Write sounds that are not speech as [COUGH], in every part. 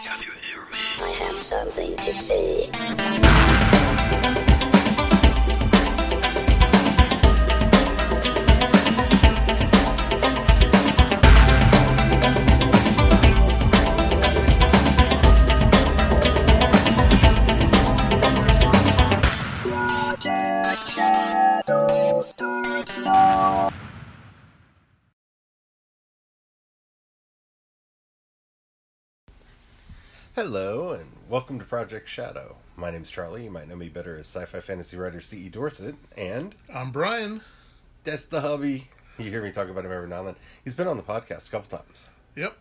Can you hear me? I have something to say. Hello, and welcome to Project Shadow. My name's Charlie. You might know me better as sci fi fantasy writer C.E. Dorset, and I'm Brian. that's the hubby. You hear me talk about him every now and then. He's been on the podcast a couple times. Yep,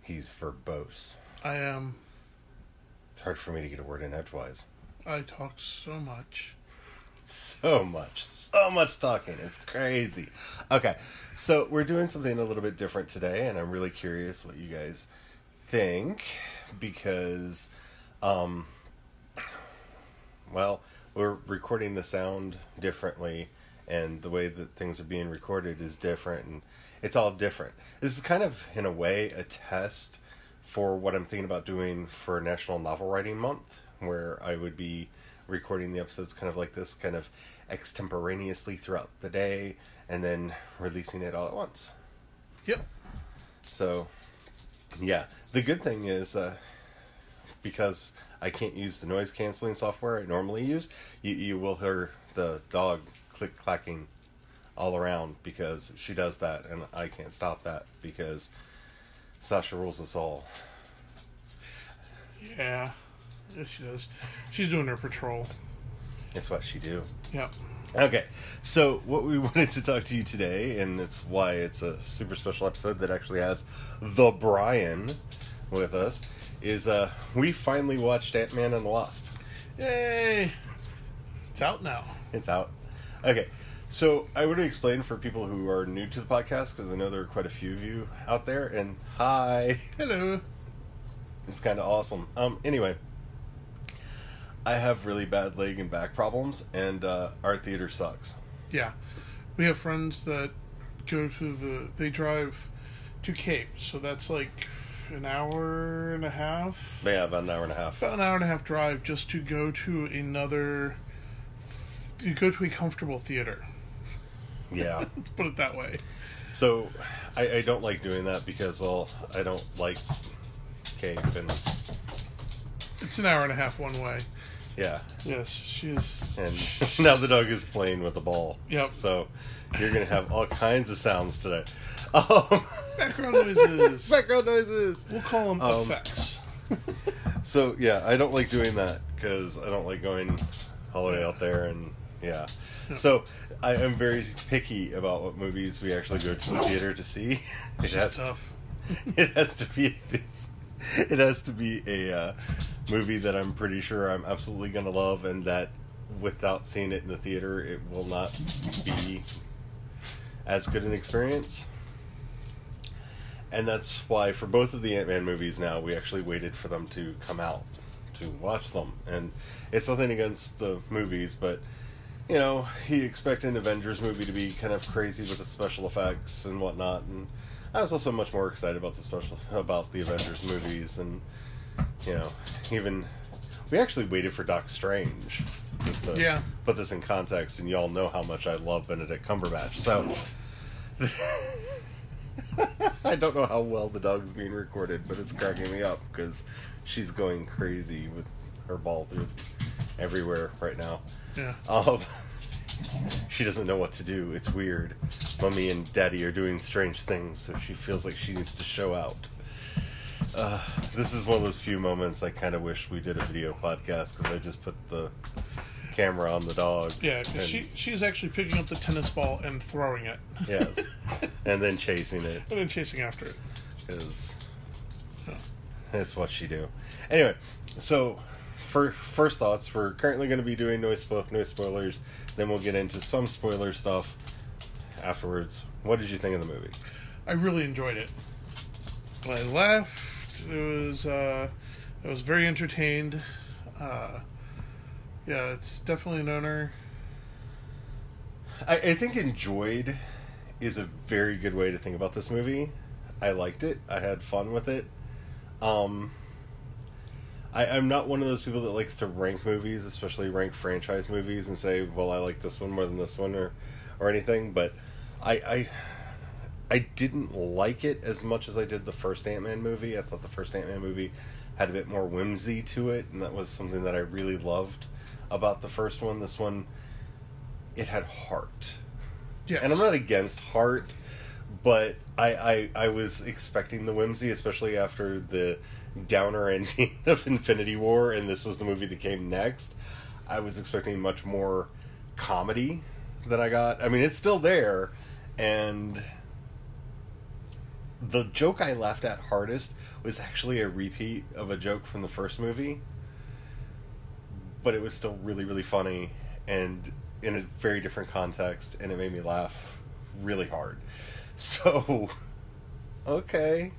He's verbose. I am. It's hard for me to get a word in edgewise. I talk so much. So much, so much talking. It's crazy. Okay, so we're doing something a little bit different today, and I'm really curious what you guys think because, um, well, we're recording the sound differently, and the way that things are being recorded is different, and it's all different. This is kind of, in a way, a test for what I'm thinking about doing for National Novel Writing Month, where I would be recording the episodes kind of like this, kind of extemporaneously throughout the day, and then releasing it all at once. Yep. So, yeah. The good thing is, uh, because I can't use the noise canceling software I normally use, you, you will hear the dog click clacking all around because she does that, and I can't stop that because Sasha rules us all. Yeah. Yes, she does. She's doing her patrol. It's what she do. Yep. Okay, so what we [LAUGHS] wanted to talk to you today, and it's why it's a super special episode that actually has the Brian with us, is uh we finally watched Ant Man and the Wasp. Yay! It's out now. It's out. Okay, so I want to explain for people who are new to the podcast because I know there are quite a few of you out there. And hi, Hello. it's kind of awesome. Um, anyway, I have really bad leg and back problems, and uh, our theater sucks. Yeah. We have friends that go to the. They drive to Cape, so that's like an hour and a half. Yeah, about an hour and a half. About an hour and a half drive just to go to another. You go to a comfortable theater. Yeah. [LAUGHS] Let's put it that way. So I, I don't like doing that because, well, I don't like Cape and It's an hour and a half one way. Yeah. Yes, she is. And [LAUGHS] now the dog is playing with the ball. Yep. So you're gonna have all kinds of sounds today. [LAUGHS] Um, Background noises. [LAUGHS] background noises. We'll call them Um, effects. So yeah, I don't like doing that because I don't like going all the way out there and yeah. So I am very picky about what movies we actually go to the theater to see. It It's has tough. it has to be this, it has to be a uh, movie that I'm pretty sure I'm absolutely gonna love and that without seeing it in the theater it will not be as good an experience. And that's why for both of the Ant Man movies now we actually waited for them to come out to watch them. And it's nothing against the movies, but you know, he expected an Avengers movie to be kind of crazy with the special effects and whatnot, and I was also much more excited about the special about the Avengers movies, and you know, even we actually waited for Doc Strange. Just to Yeah. put this in context, and y'all know how much I love Benedict Cumberbatch, so. [LAUGHS] I don't know how well the dog's being recorded, but it's cracking me up because she's going crazy with her ball through everywhere right now. Yeah. Um, [LAUGHS] she doesn't know what to do. It's weird. Mummy and Daddy are doing strange things, so she feels like she needs to show out. Uh, [SIGHS] this is one of those few moments I kind of wish we did a video podcast because I just put the camera on the dog. Yeah, and- she she's actually picking up the tennis ball and throwing it, yes, [LAUGHS] and then chasing it and then chasing after it. is Yeah. That's what she do. Anyway, so for first thoughts, we're currently going to be doing no spook, no spoilers. Then we'll get into some spoiler stuff afterwards. What did you think of the movie? I really enjoyed it. I left, it was uh, I was very entertained. Uh, yeah, it's definitely an owner. I, I think enjoyed is a very good way to think about this movie. I liked it. I had fun with it. Um, I, I'm not one of those people that likes to rank movies, especially rank franchise movies, and say, "Well, I like this one more than this one," or or anything. But I I, I didn't like it as much as I did the first Ant Man movie. I thought the first Ant Man movie had a bit more whimsy to it, and that was something that I really loved about the first one. This one, it had heart. Yes. And I'm not against heart, but I, I I was expecting the whimsy, especially after the downer [LAUGHS] ending of Infinity War, and this was the movie that came next. I was expecting much more comedy than I got. I mean, it's still there, and the joke I laughed at hardest was actually a repeat of a joke from the first movie, but it was still really, really funny and in a very different context, and it made me laugh really hard. [LAUGHS] So, okay,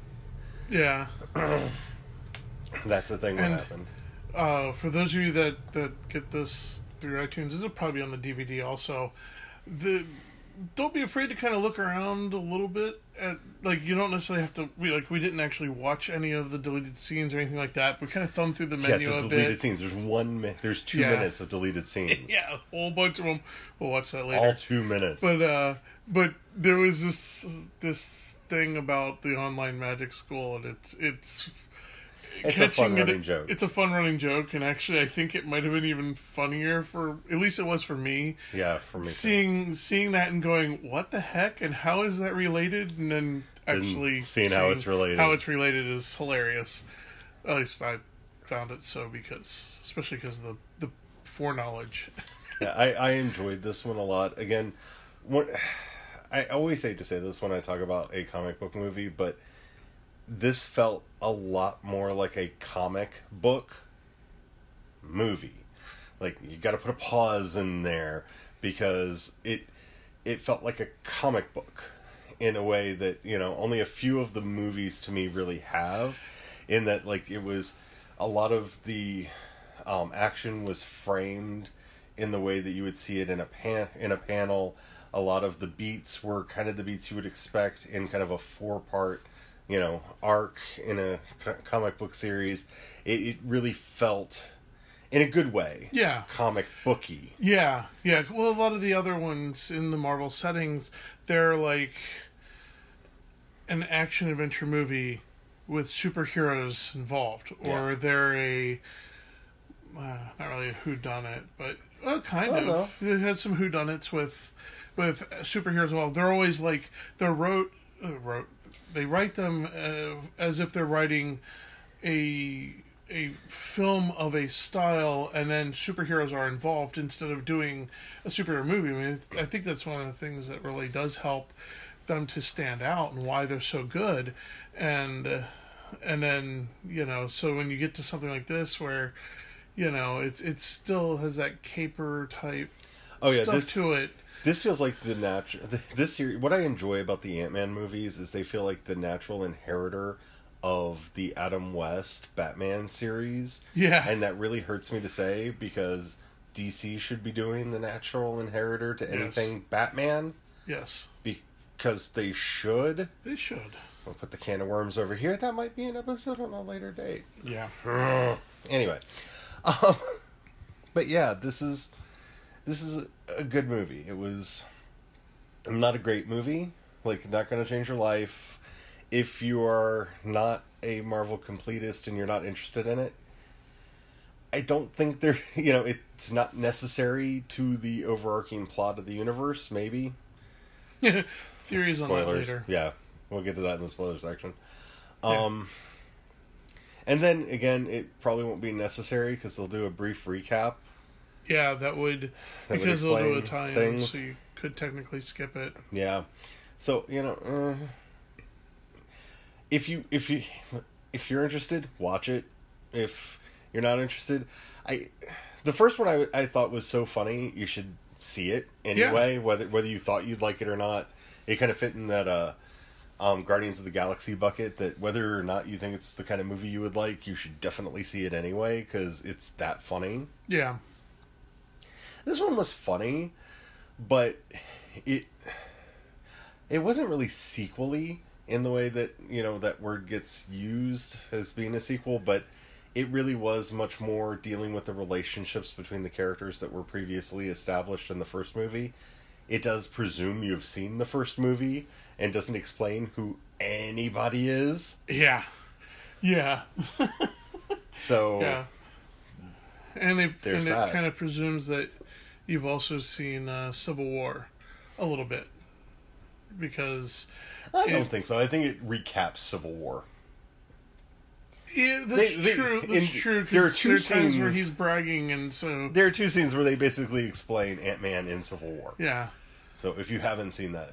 Yeah. [CLEARS THROAT] that's the thing that And- happened. Uh, for those of you that, that get this through iTunes, this will probably on the DVD also. The don't be afraid to kind of look around a little bit at like you don't necessarily have to we like we didn't actually watch any of the deleted scenes or anything like that. We kind of thumbed through the menu Yeah, the deleted bit. scenes. There's one. There's two Yeah. minutes of deleted [LAUGHS] scenes. Yeah, a whole bunch of them. We'll watch that later. All two minutes. But uh, but there was this this thing about the online magic school, and it's it's It's a fun catching it- running joke. It's a fun running joke, and actually, I think it might have been even funnier for at least it was for me. yeah, for me. too. Seeing seeing that and going, what the heck, and how is that related? And then actually seeing how it's related. how it's related is hilarious. At least I found it so because, especially because of the the foreknowledge. [LAUGHS] Yeah, I, I enjoyed this one a lot. Again, when, [SIGHS] I always hate to say this when I talk about a comic book movie, but this felt a lot more like a comic book movie. Like you got to put a pause in there because it it felt like a comic book in a way that you know only a few of the movies to me really have. In that, like it was a lot of the um, action was framed in the way that you would see it in a pan in a panel. A lot of the beats were kind of the beats you would expect in kind of a four part, you know, arc in a comic book series. It, it really felt, in a good way, Yeah. comic booky. Yeah, yeah. Well, a lot of the other ones in the Marvel settings, they're like an action adventure movie with superheroes involved, or Yeah. they're a uh, not really a who done it, but well, kind of. They had some who done it's with with superheroes involved. They're always like they're wrote uh, wrote. They write them uh, as if they're writing a a film of a style and then superheroes are involved instead of doing a superhero movie. I mean, I think that's one of the things that really does help them to stand out and why they're so good. And uh, and then you know, so when you get to something like this where you know it it still has that caper type Oh yeah, stuff this to it. This feels like the natural. This series, what I enjoy about the Ant Man movies is they feel like the natural inheritor of the Adam West Batman series. Yeah. and that really hurts me to say because DC should be doing the natural inheritor to anything Batman Yes, because they should. they should. We'll put the can of worms over here. That might be an episode on a later date. Yeah. Anyway, [LAUGHS] um, but yeah, this is this is a, good movie. It was not a great movie, like not going to change your life. If you are not a Marvel completist and you're not interested in it, I don't think there. [LAUGHS] You know, it's not necessary to the overarching plot of the universe. Maybe [LAUGHS] Theories on that spoilers. later. Yeah, we'll get to that in the spoiler section. Um, and then again, it probably won't be necessary because they'll do a brief recap. Yeah, that would That would because they'll do Italian, things. so you could technically skip it. Yeah, so you know, uh, if you if you if you're interested, watch it. If you're not interested, I the first one I I thought was so funny. You should see it anyway, whether whether you thought you'd like it or not. It kind of fit in that uh, um, Guardians of the Galaxy bucket. That whether or not you think it's the kind of movie you would like, you should definitely see it anyway because it's that funny. Yeah, This one was funny, but it it wasn't really sequely in the way that you know that word gets used as being a sequel, but it really was much more dealing with the relationships between the characters that were previously established in the first movie. It does presume you've seen the first movie and doesn't explain who anybody is. Yeah. Yeah. So Yeah. And they and it kind of presumes that you've also seen uh, Civil War a little bit because I don't it- think so. I think it recaps Civil War. yeah, that's They- they- true. in- That's true. 'cause there are two there times where he's bragging, and so There are two scenes where they basically explain Ant Man in Civil War. yeah. So if you haven't seen that,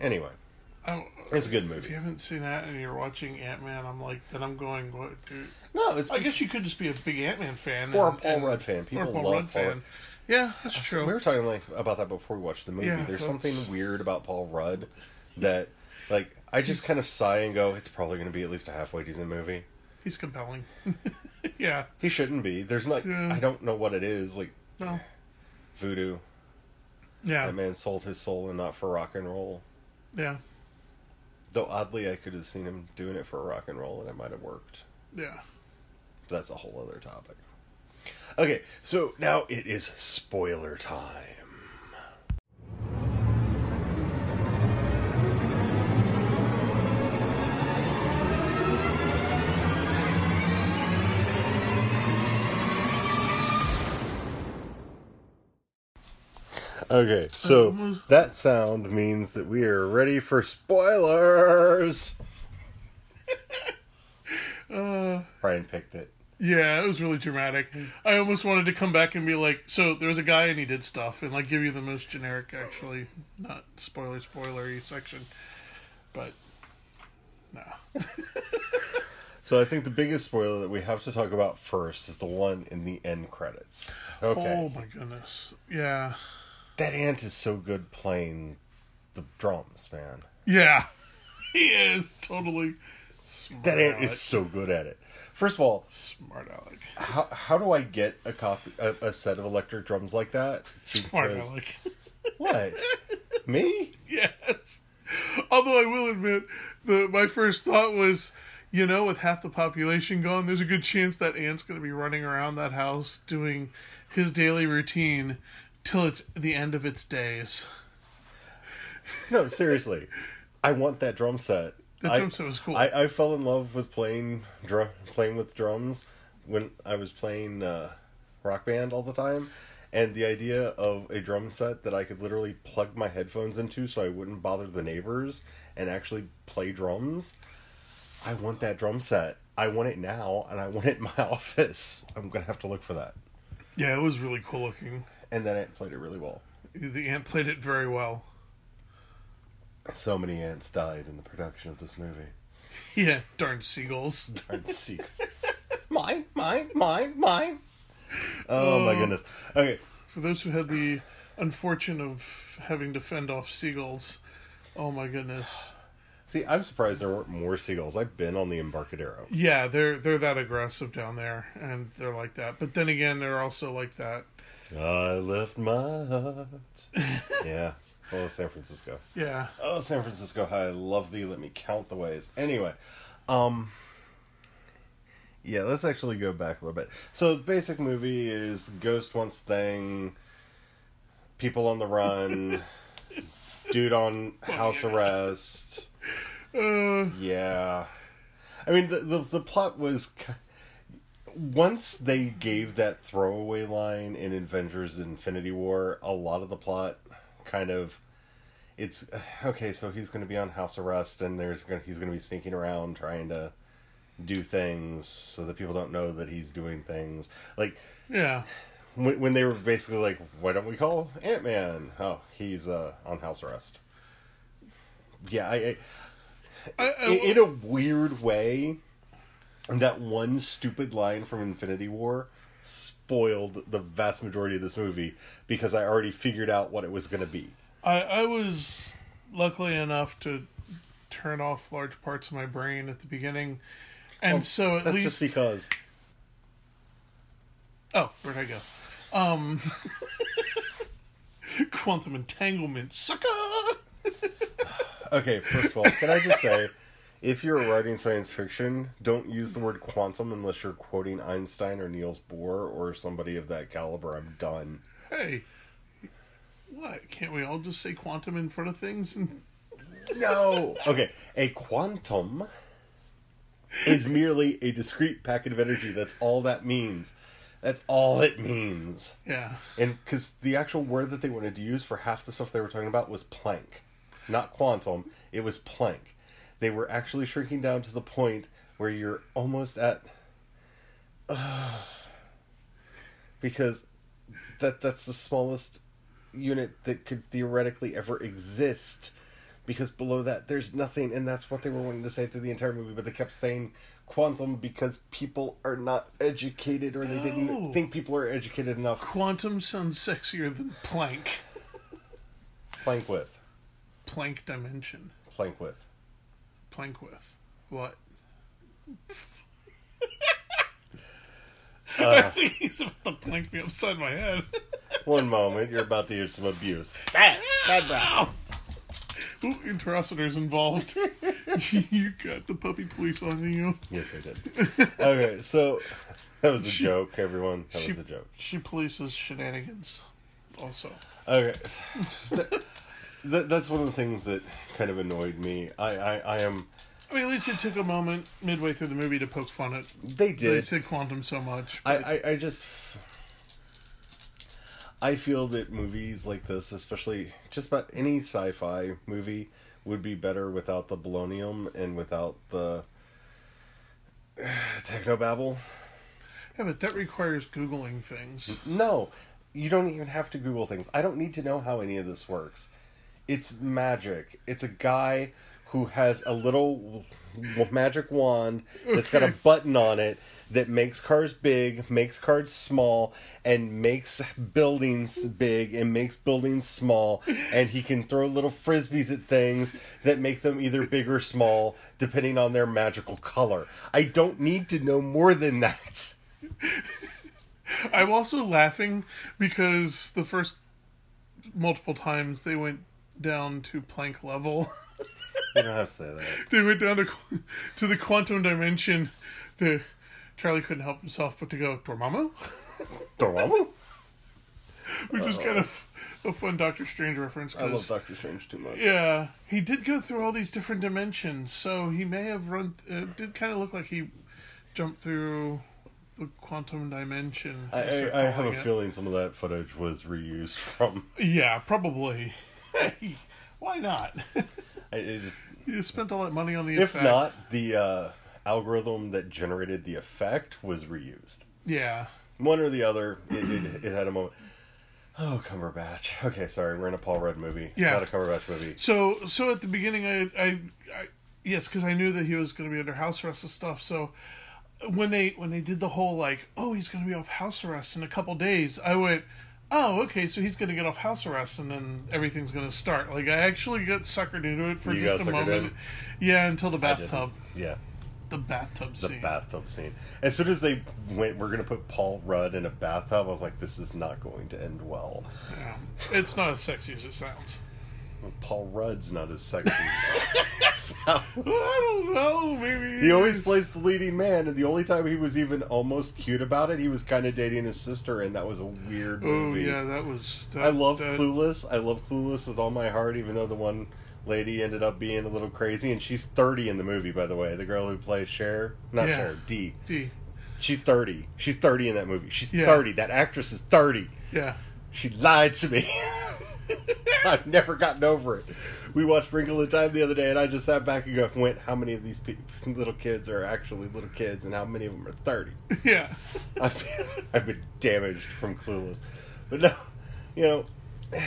anyway, I, it's a good movie. if you haven't seen that and you're watching Ant Man, I'm like, then I'm going, what, dude? No, it's I guess you could just be a big Ant Man fan Or a Paul and- Rudd fan. People Paul love Rudd Paul- fan. Yeah, that's true. We were talking like about that before we watched the movie. Yeah, There's that's- something weird about Paul Rudd that, like, I just kind of sigh and go, "It's probably going to be at least a halfway decent movie." He's compelling. [LAUGHS] yeah. He shouldn't be. There's like, Yeah. I don't know what it is. Like No. voodoo. Yeah. That man sold his soul and not for rock and roll. Yeah. Though oddly, I could have seen him doing it for rock and roll, and it might have worked. Yeah. But that's a whole other topic. Okay, so now it is spoiler time. Okay, so uh-huh. that sound means that we are ready for spoilers. [LAUGHS] Uh. Brian picked it. Yeah, it was really dramatic. Hmm. I almost wanted to come back and be like, so there was a guy and he did stuff, and like give you the most generic, actually, not spoiler spoilery section, but no. [LAUGHS] So I think the biggest spoiler that we have to talk about first is the one in the end credits. Okay. Oh my goodness. Yeah. That ant is so good playing the drums, man. Yeah. [LAUGHS] He is totally smart. That ant Alec. is so good at it. First of all, smart Alec. how how do I get a copy a, a set of electric drums like that? Smart Alec. What? Me? [LAUGHS] yes. Although I will admit, the my first thought was, you know, with half the population gone, there's a good chance that ant's going to be running around that house doing his daily routine till it's the end of its days. No, seriously. I want that drum set. The I- drum set was cool. I, I fell in love with playing drum playing with drums when I was playing uh, rock band all the time. And the idea of a drum set that I could literally plug my headphones into so I wouldn't bother the neighbors and actually play drums. I want that drum set. I want it now and I want it in my [LAUGHS] office. I'm going to have to look for that. yeah, it was really cool looking. And then it played it really well. The ant played it very well. So many ants died in the production of this movie. [LAUGHS] Yeah, darn seagulls. [LAUGHS] Darn seagulls. [LAUGHS] mine, mine, mine, mine. Oh my uh, goodness. Okay, For those who had the unfortune of having to fend off seagulls, oh my goodness. see, I'm surprised there weren't more seagulls. I've been on the Embarcadero. Yeah, they're they're that aggressive down there, and they're like that. But then again, they're also like that. I left my heart. yeah. Oh, San Francisco. Yeah, Oh, San Francisco High. I love thee. Let me count the ways. Anyway, um, yeah, let's actually go back a little bit. So, the basic movie is Ghost wants thing, people on the run, [LAUGHS] dude on house arrest. uh, Yeah, I mean the the, the plot was once they gave that throwaway line in Avengers: Infinity War, a lot of the plot kind of it's okay. So he's going to be on house arrest, and there's going he's going to be sneaking around trying to do things so that people don't know that he's doing things. Like yeah, when, when they were basically like, "Why don't we call Ant Man?" Oh, he's uh, on house arrest. Yeah, I, I I, I, in, in a weird way, that one stupid line from Infinity War spoiled the vast majority of this movie because I already figured out what it was going to be. I, I was luckily enough to turn off large parts of my brain at the beginning, and so at That's least just because oh, where'd I go? Um, [LAUGHS] quantum entanglement, sucker. [LAUGHS] Okay, first of all, can I just say, if you're writing science fiction, don't use the word quantum unless you're quoting Einstein or Niels Bohr or somebody of that caliber. I'm done. Hey, what? Can't we all just say quantum in front of things? And No. Okay, a quantum is merely a discrete packet of energy. That's all that means. That's all it means. yeah, And because the actual word that they wanted to use for half the stuff they were talking about was Planck, not quantum. It was Planck. They were actually shrinking down to the point where you're almost at. [SIGHS] because that that's the smallest unit that could theoretically ever exist. Because below that, there's nothing, and that's what they were wanting to say through the entire movie. But they kept saying quantum because people are not educated, or they Oh. didn't think people are educated enough. quantum sounds sexier than Planck. [LAUGHS] Planck width. Planck dimension. Planck width. Planck with what? Uh, [LAUGHS] He's about to plank me upside my head. one moment, you're about to hear some abuse. Bad, bad breath. Ooh, interrogators involved. [LAUGHS] you got the puppy police on you. Yes, I did. Okay, so that was a joke, everyone. That she- was a joke. She polices shenanigans. Also, Okay, [LAUGHS] Th- th- that's one of the things that kind of annoyed me. I, I, I am. I mean, at least it took a moment midway through the movie to poke fun at. They did. They said quantum so much. I, I, I just I feel that movies like this, especially just about any sci-fi movie, would be better without the balonium and without the [SIGHS] technobabble. yeah, but that requires googling things. No, you don't even have to Google things. I don't need to know how any of this works. It's magic. It's a guy who has a little magic wand that's got a button on it that makes cars big, makes cars small, and makes buildings big and makes buildings small. And he can throw little frisbees at things that make them either big or small, depending on their magical color. I don't need to know more than that. I'm also laughing because the first multiple times they went down to Planck level. [LAUGHS] You don't have to say that. they went down to to the quantum dimension. The Charlie couldn't help himself but to go Dormammu, Dormammu? [LAUGHS] which was oh. kind of a fun Doctor Strange reference. I love Doctor Strange too much. Yeah, he did go through all these different dimensions, so he may have run. It uh, did kind of look like he jumped through the quantum dimension. I, I, I have a it. feeling some of that footage was reused from. Yeah, probably. [LAUGHS] Why not? I, it just, you spent all that money on the if effect. not, the uh, algorithm that generated the effect was reused. yeah. One or the other, it, it, it had a moment. Oh, Cumberbatch. Okay, sorry, we're in a Paul Rudd movie, Yeah. not a Cumberbatch movie. So, so at the beginning, I, I, I yes, because I knew that he was going to be under house arrest and stuff. So, when they when they did the whole like, oh, he's going to be off house arrest in a couple days, I went, oh, okay, so he's going to get off house arrest and then everything's going to start. Like, I actually got suckered into it for You just got a suckered moment. Yeah, until the I didn't. bathtub, Yeah, the bathtub the scene. bathtub scene. As soon as they went, we're going to put Paul Rudd in a bathtub, I was like, this is not going to end well. Yeah. It's not as sexy as it sounds. Paul Rudd's not as sexy. [LAUGHS] [LAUGHS] I don't know. Maybe He always plays the leading man, and the only time he was even almost cute about it, he was kind of dating his sister, and that was a weird Oh movie. yeah, that was. That, I love that, Clueless. I love Clueless with all my heart, even though the one lady ended up being a little crazy, and she's 30 in the movie, by the way. The girl who plays Cher, not Yeah. Cher, D. D. She's 30. She's 30 in that movie. She's Yeah. 30. That actress is 30. Yeah. She lied to me. [LAUGHS] [LAUGHS] I've never gotten over it. We watched Wrinkle in Time the other day, and I just sat back and go, went, how many of these pe- little kids are actually little kids, and how many of them are 30? [LAUGHS] Yeah. I've, [LAUGHS] I've been damaged from Clueless. But no, you know, [SIGHS]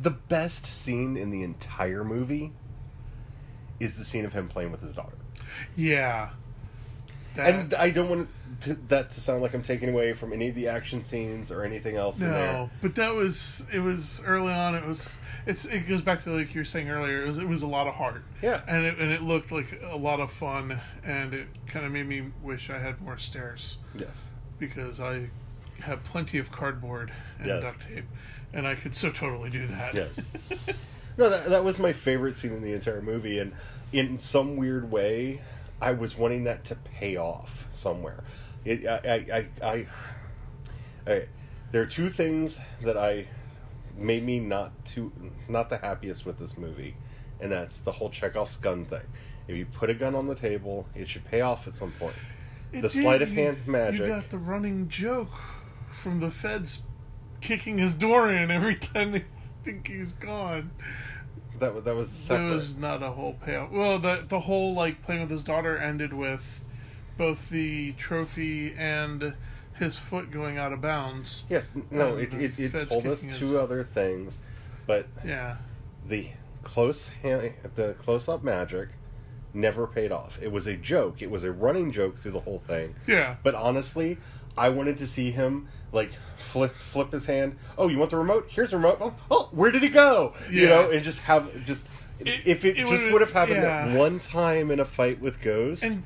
the best scene in the entire movie is the scene of him playing with his daughter. Yeah. That, And I don't want to, that to sound like I'm taking away from any of the action scenes or anything else in there. no, but that was it. Was early on. It was. It's. It goes back to like you were saying earlier. It was. It was a lot of heart. Yeah. And it and it looked like a lot of fun, and it kind of made me wish I had more stairs Yes. because I have plenty of cardboard and Yes. duct tape, and I could so totally do that. Yes. [LAUGHS] No, that, that was my favorite scene in the entire movie, and in some weird way, I was wanting that to pay off somewhere. It, I, I, I, I, there are two things that I made me not too not the happiest with this movie, and that's the whole Chekhov's gun thing. If you put a gun on the table, it should pay off at some point. It the did. sleight of You- hand magic. You got the running joke from the feds kicking his door in every [LAUGHS] time they think he's gone. That that was separate. There was not a whole payoff. Well, the the whole like playing with his daughter ended with both the trophy and his foot going out of bounds. Yes, no, it, it, it told us two his- other things, but Yeah, the close hand, the close up magic never paid off. It was a joke. It was a running joke through the whole thing. yeah. But honestly, I wanted to see him like flip flip his hand. Oh, you want the remote? Here's the remote. Oh, oh where did he go? You know, and just have just It- if it, it just would've- happened yeah. one time in a fight with Ghost, And-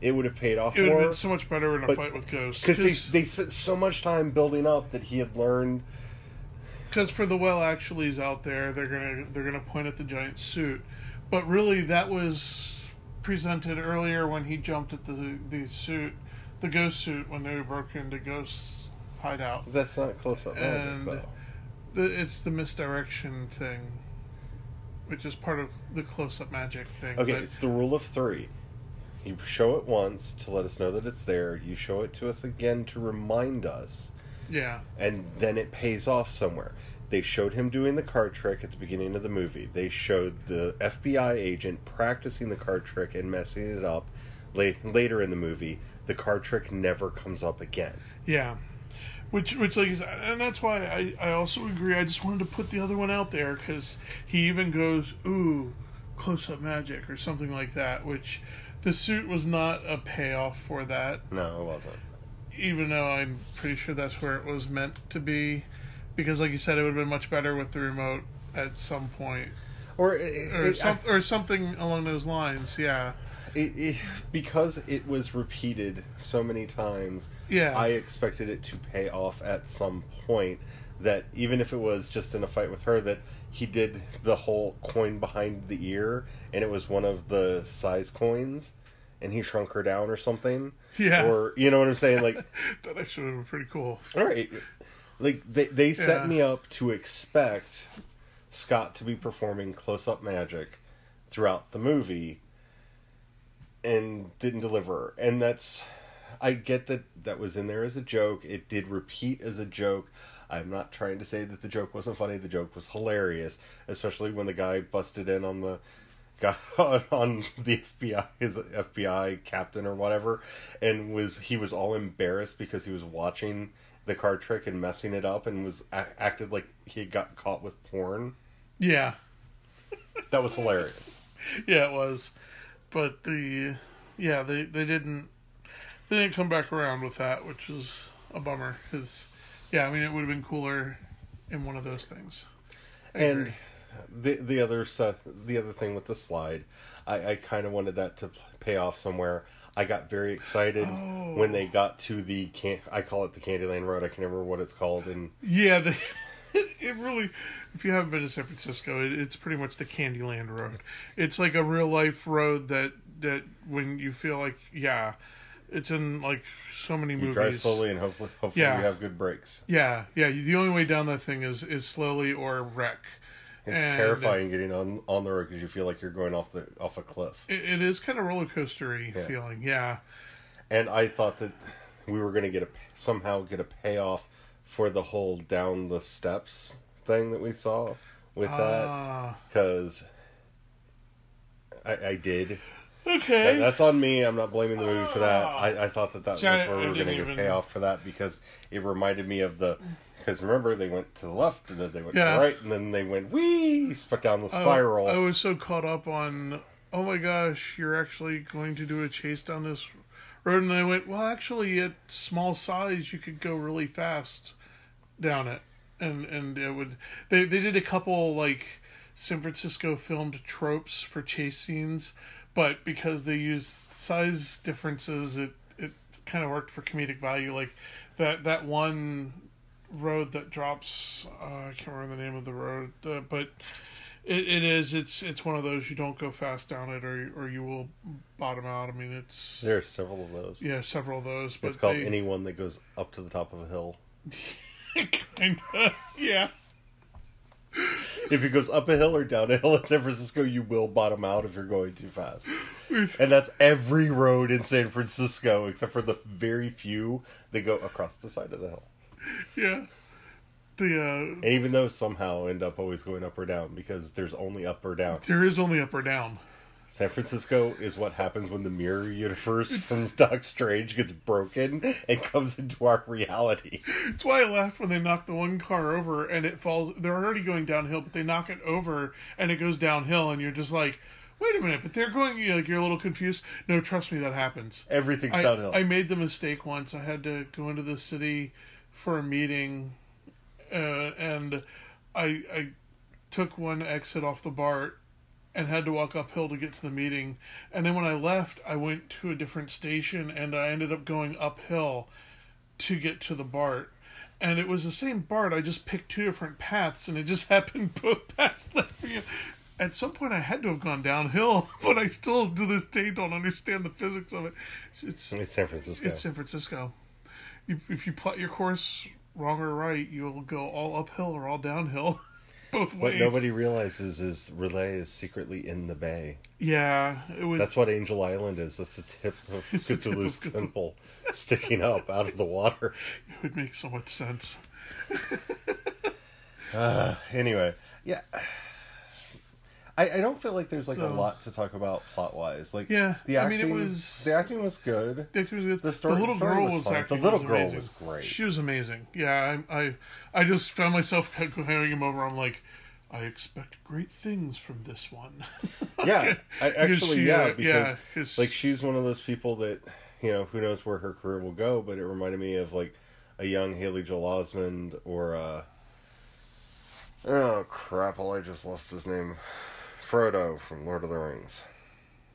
it would have paid off It would have more. been so much better in a but- fight with Ghost. because they they spent so much time building up that he had learned. because for the well actually, actuallys out there, they're gonna they're gonna point at the giant suit, but really that was presented earlier when he jumped at the the suit, the ghost suit when they broke into Ghost's hideout. That's not close up magic, And though. the, it's the misdirection thing, which is part of the close up magic thing. Okay, but- it's the rule of three. You show it once to let us know that it's there. You show it to us again to remind us, yeah, and then it pays off somewhere. They showed him doing the card trick at the beginning of the movie. They showed the FBI agent practicing the card trick and messing it up late, later in the movie. The card trick never comes up again. yeah. Which, which, like, is- and that's why I, I also agree. I just wanted to put the other one out there because he even goes, "Ooh, close up magic" or something like that. Which the suit was not a payoff for that, No, it wasn't. even though I'm pretty sure that's where it was meant to be. Because, like you said, it would have been much better with the remote at some point, Or, it, or it- some, or something along those lines. Yeah, it, it, because it was repeated so many times. yeah, I expected it to pay off at some point. That even if it was just in a fight with her, that he did the whole coin behind the ear, and it was one of the size coins, and he shrunk her down or something. Yeah. Or you know what I'm saying? Like, [LAUGHS] that actually would have been pretty cool. all right, like they they set Yeah. me up to expect Scott to be performing close up magic throughout the movie, and didn't deliver. And that's I get that that was in there as a joke. It did repeat as a joke. I'm not trying to say that the joke wasn't funny. The joke was hilarious, especially when the guy busted in on the guy [LAUGHS] on the FBI, his FBI captain or whatever, and was he was all embarrassed because he was watching the card trick and messing it up and was acted like he got caught with porn. Yeah, That was hilarious. [LAUGHS] yeah, it was. But the yeah, they they didn't they didn't come back around with that, which is a bummer. Because yeah, I mean, it would have been cooler in one of those things. I and agree. the the other set, the other thing with the slide, I, I kind of wanted that to pay off somewhere. I got very excited when they oh. got to the can. I call it the Candyland Road. I can never remember what it's called. And Yeah, the, [LAUGHS] it really. If you haven't been to San Francisco, it, it's pretty much the Candyland Road. It's like a real life road that that when you feel like yeah, it's in like so many you movies. drive slowly, and hopefully, hopefully Yeah. you have good brakes. Yeah, yeah. The only way down that thing is is slowly or wreck. It's And- terrifying getting on on the road because you feel like you're going off the off a cliff. It, it is kind of roller coastery Yeah. feeling. Yeah, And I thought that we were going to get a somehow get a payoff for the whole down the steps thing that we saw with that Ah, because I, I did. okay. That- that's on me. I'm not blaming the movie for that. I, I thought that that was I- where we were going to get payoff for that because it reminded me of the. Because remember, they went to the left and then they went Yeah. to the right and then they went wee, spit down the I- spiral. I, was so caught up on, oh my gosh, you're actually going to do a chase down this road, and I went, well, actually, at small size, you could go really fast down it, and and it would. They they did a couple like San Francisco filmed tropes for chase scenes, but because they used size differences, it it kind of worked for comedic value. Like that that one road that drops, uh, I can't remember the name of the road, uh, but It, it is. It's it's one of those you don't go fast down it, or or you will bottom out. I mean, it's There are several of those. yeah, several of those. But it's called they, anyone that goes up to the top of a hill. [LAUGHS] kind of yeah. If it goes up a hill or down a hill in San Francisco, you will bottom out if you're going too fast. And that's every road in San Francisco, except for the very few that go across the side of the hill. Yeah. The uh And even those somehow end up always going up or down because there's only up or down. there is only up or down. San Francisco is what happens when the mirror universe from Doc Strange gets broken and comes into our reality. That's why I laughed when they knocked the one car over and it falls. They're already going downhill, but they knock it over and it goes downhill, and you're just like, wait a minute, but they're going. You know, like you're a little confused. No, trust me, that happens. Everything's I, downhill. I made the mistake once. I had to go into the city for a meeting, uh, and I I took one exit off the BART and had to walk uphill to get to the meeting. And then when I left, I went to a different station and I ended up going uphill to get to the BART. And it was the same BART. I just picked two different paths, and it just [LAUGHS] happened both paths led me. At some point, I had to have gone downhill, [LAUGHS] but I still, to this day, don't understand the physics of it. It's it's San Francisco. it's San Francisco. You, if you plot your course wrong or right, you'll go all uphill or all downhill, [LAUGHS] both ways. what nobody realizes is R'lyeh is secretly in the bay. Yeah, it was. That's what Angel Island is. That's the tip of [LAUGHS] It's the tip of Cthulhu's temple sticking up out of the water. It would make so much sense. [LAUGHS] Uh, anyway, yeah. I, I don't feel like there's like So- a lot to talk about plot wise. Like Yeah, the I mean, acting it was- the acting was good. It was good. The story- little story girl was was, fun. The little was girl amazing. was great. She was amazing. Yeah, I, I, I just found myself [LAUGHS] carrying him over. I'm like, I expect great things from this one. [LAUGHS] Yeah, I, actually, she, yeah, uh, because yeah, like she's one of those people that you know who knows where her career will go, but it reminded me of like a young Haley Joel Osment or uh oh crap! Well, I just lost his name. Frodo from Lord of the Rings.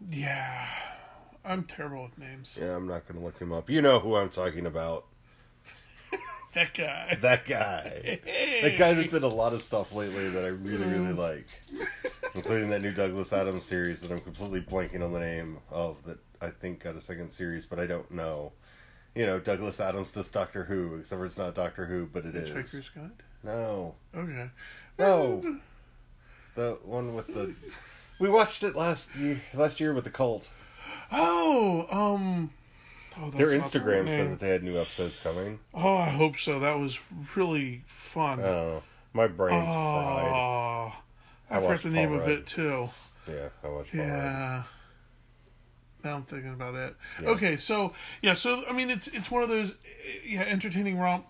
yeah, I'm terrible with names. Yeah, I'm not going to look him up. You know who I'm talking about. [LAUGHS] That guy. That guy. That guy that's in a lot of stuff lately that I really, really like. Including that new Douglas Adams series that I'm completely blanking on the name of that I think got a second series, but I don't know. You know, Douglas Adams does Doctor Who, except for it's not Doctor Who, but it Hitchhiker's is. Guide. No. Okay. No. Mm. The one with the We watched it last year last year with the cult. Oh, um. Oh, Their Instagram said that they had new episodes coming. Oh, I hope so. That was really fun. Oh. My brain's fried. Oh, I I forgot the name of it too. Yeah, I watched Paul Rudd. Yeah. Now I'm thinking about it. Yeah. Okay, so yeah, so I mean, it's it's one of those eh, yeah entertaining romp.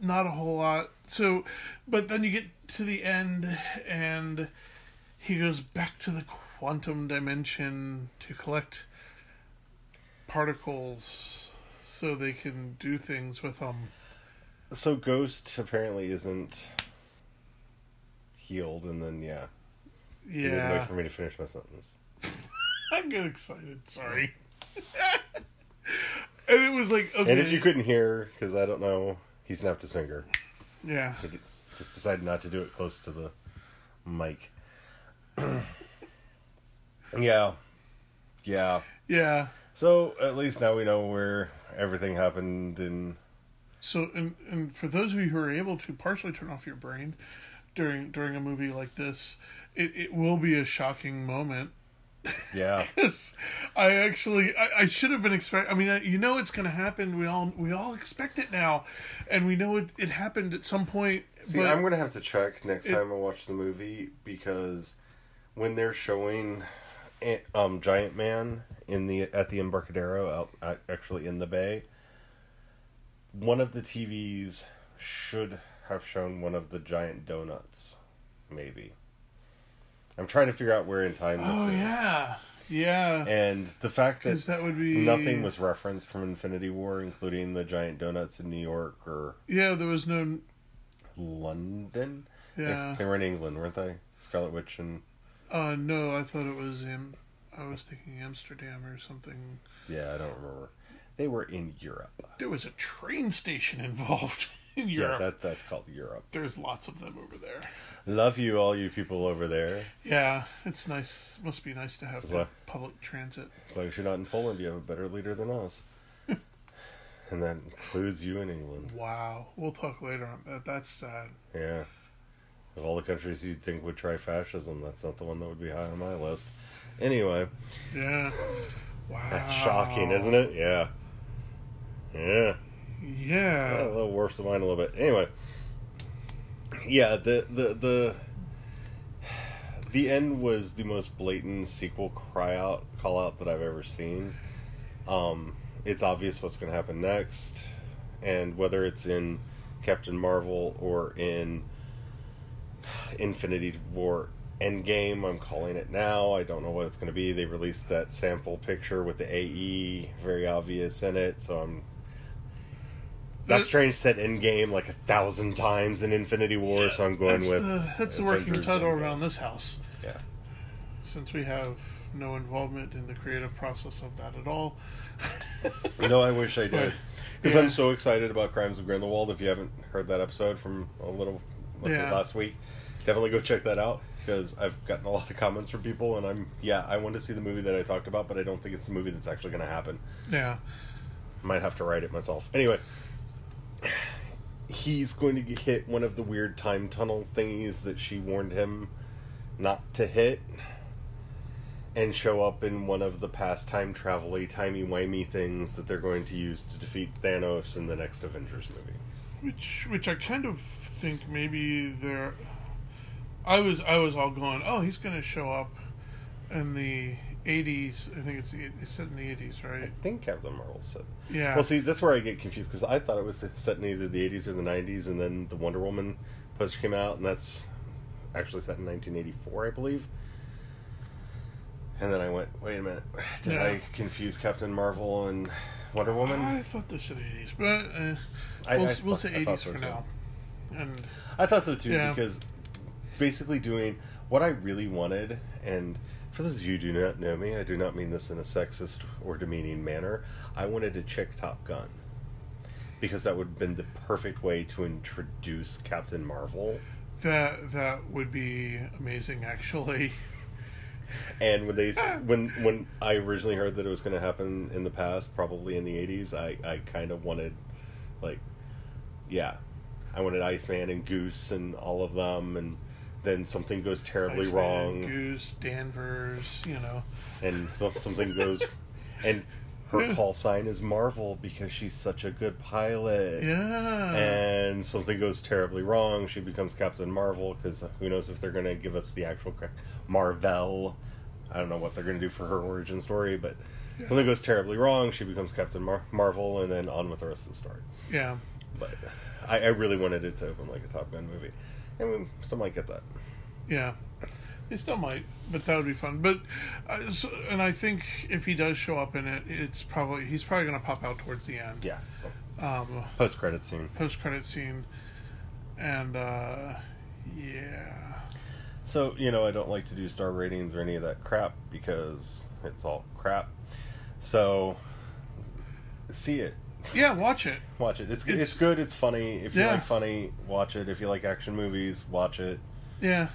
Not a whole lot. So, but then you get to the end, and he goes back to the quantum dimension to collect particles, so they can do things with them. So Ghost apparently isn't healed, and then yeah, didn't wait Yeah, for me to finish my sentence. [LAUGHS] I get excited. Sorry. [LAUGHS] and it was like okay, And if you couldn't hear, because I don't know, he snapped his finger. Yeah. Just decided not to do it close to the mic. [CLEARS THROAT] yeah, yeah. Yeah. So at least now we know where everything happened, and So, and and for those of you who are able to partially turn off your brain during during a movie like this, it, it will be a shocking moment. Yeah, [LAUGHS] I actually I, I should have been expect. I mean, I- you know it's going to happen. We all we all expect it now, and we know it, it happened at some point. See, but I'm gonna have to check next It- time I watch the movie because when they're showing um, Giant Man in the at the Embarcadero out, out actually in the bay, one of the TVs should have shown one of the giant donuts, maybe. I'm trying to figure out where in time this oh is. yeah, yeah. And the fact that, that would be nothing was referenced from Infinity War, including the giant donuts in New York or Yeah, there was no. London. They- Yeah. they, were in England, weren't they? Scarlet Witch and Uh, no, I thought it was in. I was thinking Amsterdam or something. yeah, I don't remember. They were in Europe. There was a train station involved. In [LAUGHS] Yeah, that that's called Europe. There's lots of them over there. Love you, all you people over there. Yeah, it's nice. Must be nice to have like- public transit. As long as you're not in Poland, you have a better leader than us. [LAUGHS] and that includes you in England. Wow. We'll talk later on that. That's sad. Yeah. Of all the countries you'd think would try fascism, that's not the one that would be high on my list. Anyway, Yeah. Wow. that's shocking, isn't it? Yeah. Yeah. Yeah. a little worse than mine a little bit. Anyway, yeah, the the the the end was the most blatant sequel cry out call out that I've ever seen. Um, it's obvious what's going to happen next, and whether it's in Captain Marvel or in Infinity War Endgame, I'm calling it now. I don't know what it's going to be. They released that sample picture with the AE, very obvious in it, so I'm Doc That- Strange said Endgame like a thousand times in Infinity War, so I'm going that's with the, that's the working title Endgame. around this house. Yeah, Since we have no involvement in the creative process of that at all. [LAUGHS] no, I wish I did because Yeah. I'm so excited about Crimes of Grindelwald. If you haven't heard that episode from a little like, Yeah. last week, definitely go check that out because I've gotten a lot of comments from people, and I'm yeah, I want to see the movie that I talked about, but I don't think it's the movie that's actually going to happen. Yeah. Might have to write it myself. Anyway, he's going to hit one of the weird time tunnel thingies that she warned him not to hit, and show up in one of the past time travel timey wimey things that they're going to use to defeat Thanos in the next Avengers movie. Which which I kind of think maybe they're I was I was all going, Oh, he's gonna show up in the eighties I think it's it's set in the eighties, right? I think Captain Marvel said. Yeah. Well, see, that's where I get confused because I thought it was set in either the 80s or the 90s, and then the Wonder Woman poster came out, and that's actually set in 1984, I believe. And then I went, wait a minute, did Yeah. I confuse Captain Marvel and Wonder Woman? I thought they said eighties, but uh, I- we'll, I we'll thought- say eighties so for now. And I thought so too Yeah. because basically doing what I really wanted, and for those of you who do not know me, I do not mean this in a sexist or demeaning manner. I wanted to chick Top Gun because that would have been the perfect way to introduce Captain Marvel. that that would be amazing actually. And when they [LAUGHS] when when I originally heard that it was going to happen in the past, probably in the '80s, I I kind of wanted like yeah, I wanted Iceman and Goose and all of them, and then something goes terribly Iceman, wrong. Goose, Danvers, you know. and so, something goes [LAUGHS] and her call sign is marvel because she's such a good pilot Yeah. and something goes terribly wrong she becomes captain marvel because who knows if they're going to give us the actual marvel i don't know what they're going to do for her origin story but something goes terribly wrong she becomes captain Mar- marvel and then on with the rest of the story yeah. but I, I really wanted it to open like a top gun movie and we still might get that. Yeah, they still might, but that would be fun. But uh, so, and I think if he does show up in it, it's probably he's probably going to pop out towards the end, yeah. Um, post credit scene. post credit scene, and uh, yeah, So, you know, I don't like to do star ratings or any of that crap because it's all crap. So, see it. Yeah, watch it. Watch it. It's it's, It's- good. It's funny. If you Yeah. like funny, watch it. If you like action movies, watch it. Yeah,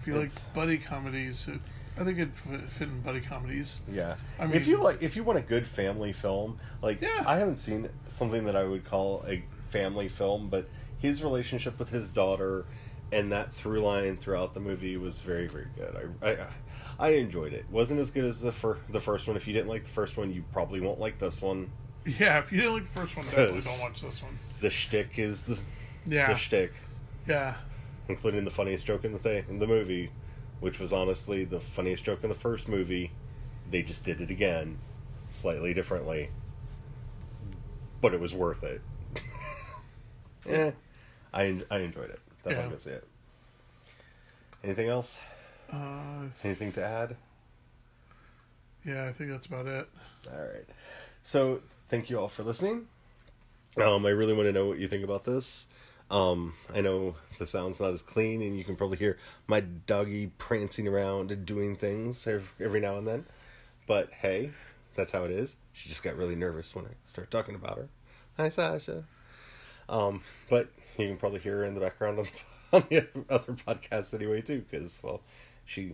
if you It's- like buddy comedies, it, I think it'd fit fit in buddy comedies. Yeah. I mean, if you like if you want a good family film, like Yeah. I haven't seen something that I would call a family film, but his relationship with his daughter and that through line throughout the movie was very very good. I I, I enjoyed it. wasn't as good as the fir- the first one. If you didn't like the first one, you probably won't like this one. Yeah, if you didn't like the first one, definitely don't watch this one. The shtick is the Yeah, the shtick, yeah, including the funniest joke in the thing in the movie, which was honestly the funniest joke in the first movie. They just did it again, slightly differently, but it was worth it. yeah, [LAUGHS] I I enjoyed it. Definitely Yeah. see it. Anything else? uh, Anything to add? yeah. I think that's about it. All right. So thank you all for listening. Um, I really want to know what you think about this. Um, I know the sound's not as clean, and you can probably hear my doggy prancing around and doing things every now and then. But hey, that's how it is. She just got really nervous when I started talking about her. Hi, Sasha. Um, but you can probably hear her in the background on, [LAUGHS] on the other podcasts anyway too, because well, she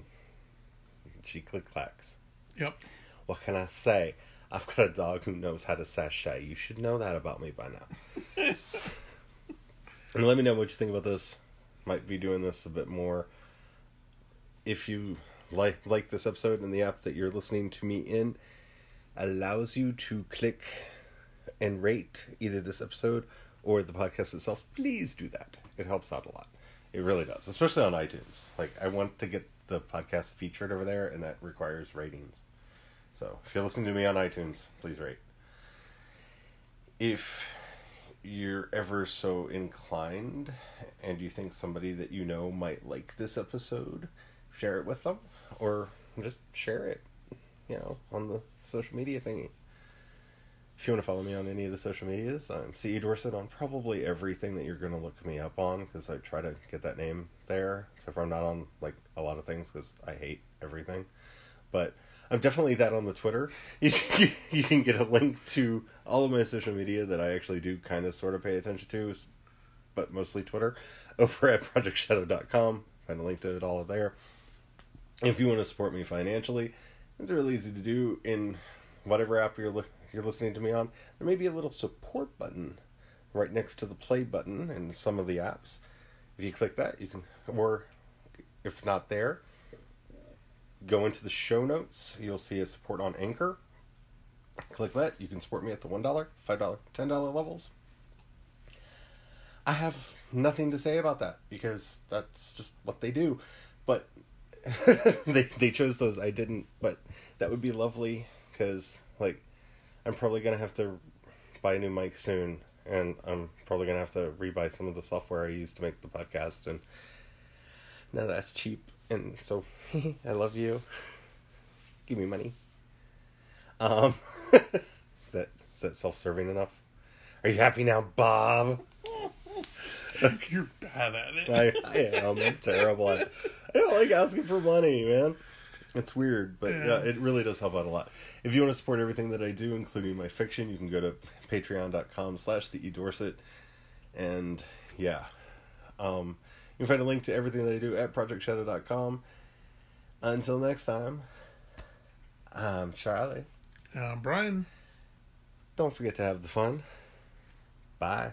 she click clacks. Yep. What can I say? I've got a dog who knows how to sashay. You should know that about me by now. [LAUGHS] and let me know what you think about this. Might be doing this a bit more. If you like like this episode and the app that you're listening to me in allows you to click and rate either this episode or the podcast itself, please do that. It helps out a lot. It really does, especially on iTunes. Like I want to get the podcast featured over there, and that requires ratings. So if you're listening to me on iTunes, please rate. If you're ever so inclined and you think somebody that you know might like this episode, share it with them or just share it, you know, on the social media thingy. If you want to follow me on any of the social medias, I'm CE Dorset on probably everything that you're going to look me up on because I try to get that name there, except for I'm not on like a lot of things because I hate everything. But I'm definitely that on the Twitter. [LAUGHS] You can, you can get a link to all of my social media that I actually do kind of sort of pay attention to, but mostly Twitter, [LAUGHS] over at projectshadow.com. Find a link to it all there. If you want to support me financially, it's really easy to do in whatever app you're li- you're listening to me on. There may be a little support button right next to the play button in some of the apps. If you click that, you can, or if not there, go into the show notes. You'll see a support on Anchor. Click that. You can support me at the $1, $5, $10 levels. I have nothing to say about that because that's just what they do. But [LAUGHS] they they chose those. I didn't, but that would be lovely because like I'm probably gonna have to buy a new mic soon, and I'm probably gonna have to rebuy some of the software I use to make the podcast, and now that's cheap, and so [LAUGHS] I love you. Give me money. Um, [LAUGHS] is that is that self-serving enough? Are you happy now, Bob? [LAUGHS] You're bad at it. I, I am. I'm terrible at it. I don't like asking for money, man. It's weird, but yeah. Yeah. it really does help out a lot. If you want to support everything that I do, including my fiction, you can go to patreon.com slash CE Dorset. And yeah. Um, you can find a link to everything that I do at projectshadow.com. Until next time, I'm Charlie. Uh, Brian. Don't forget to have the fun. Bye.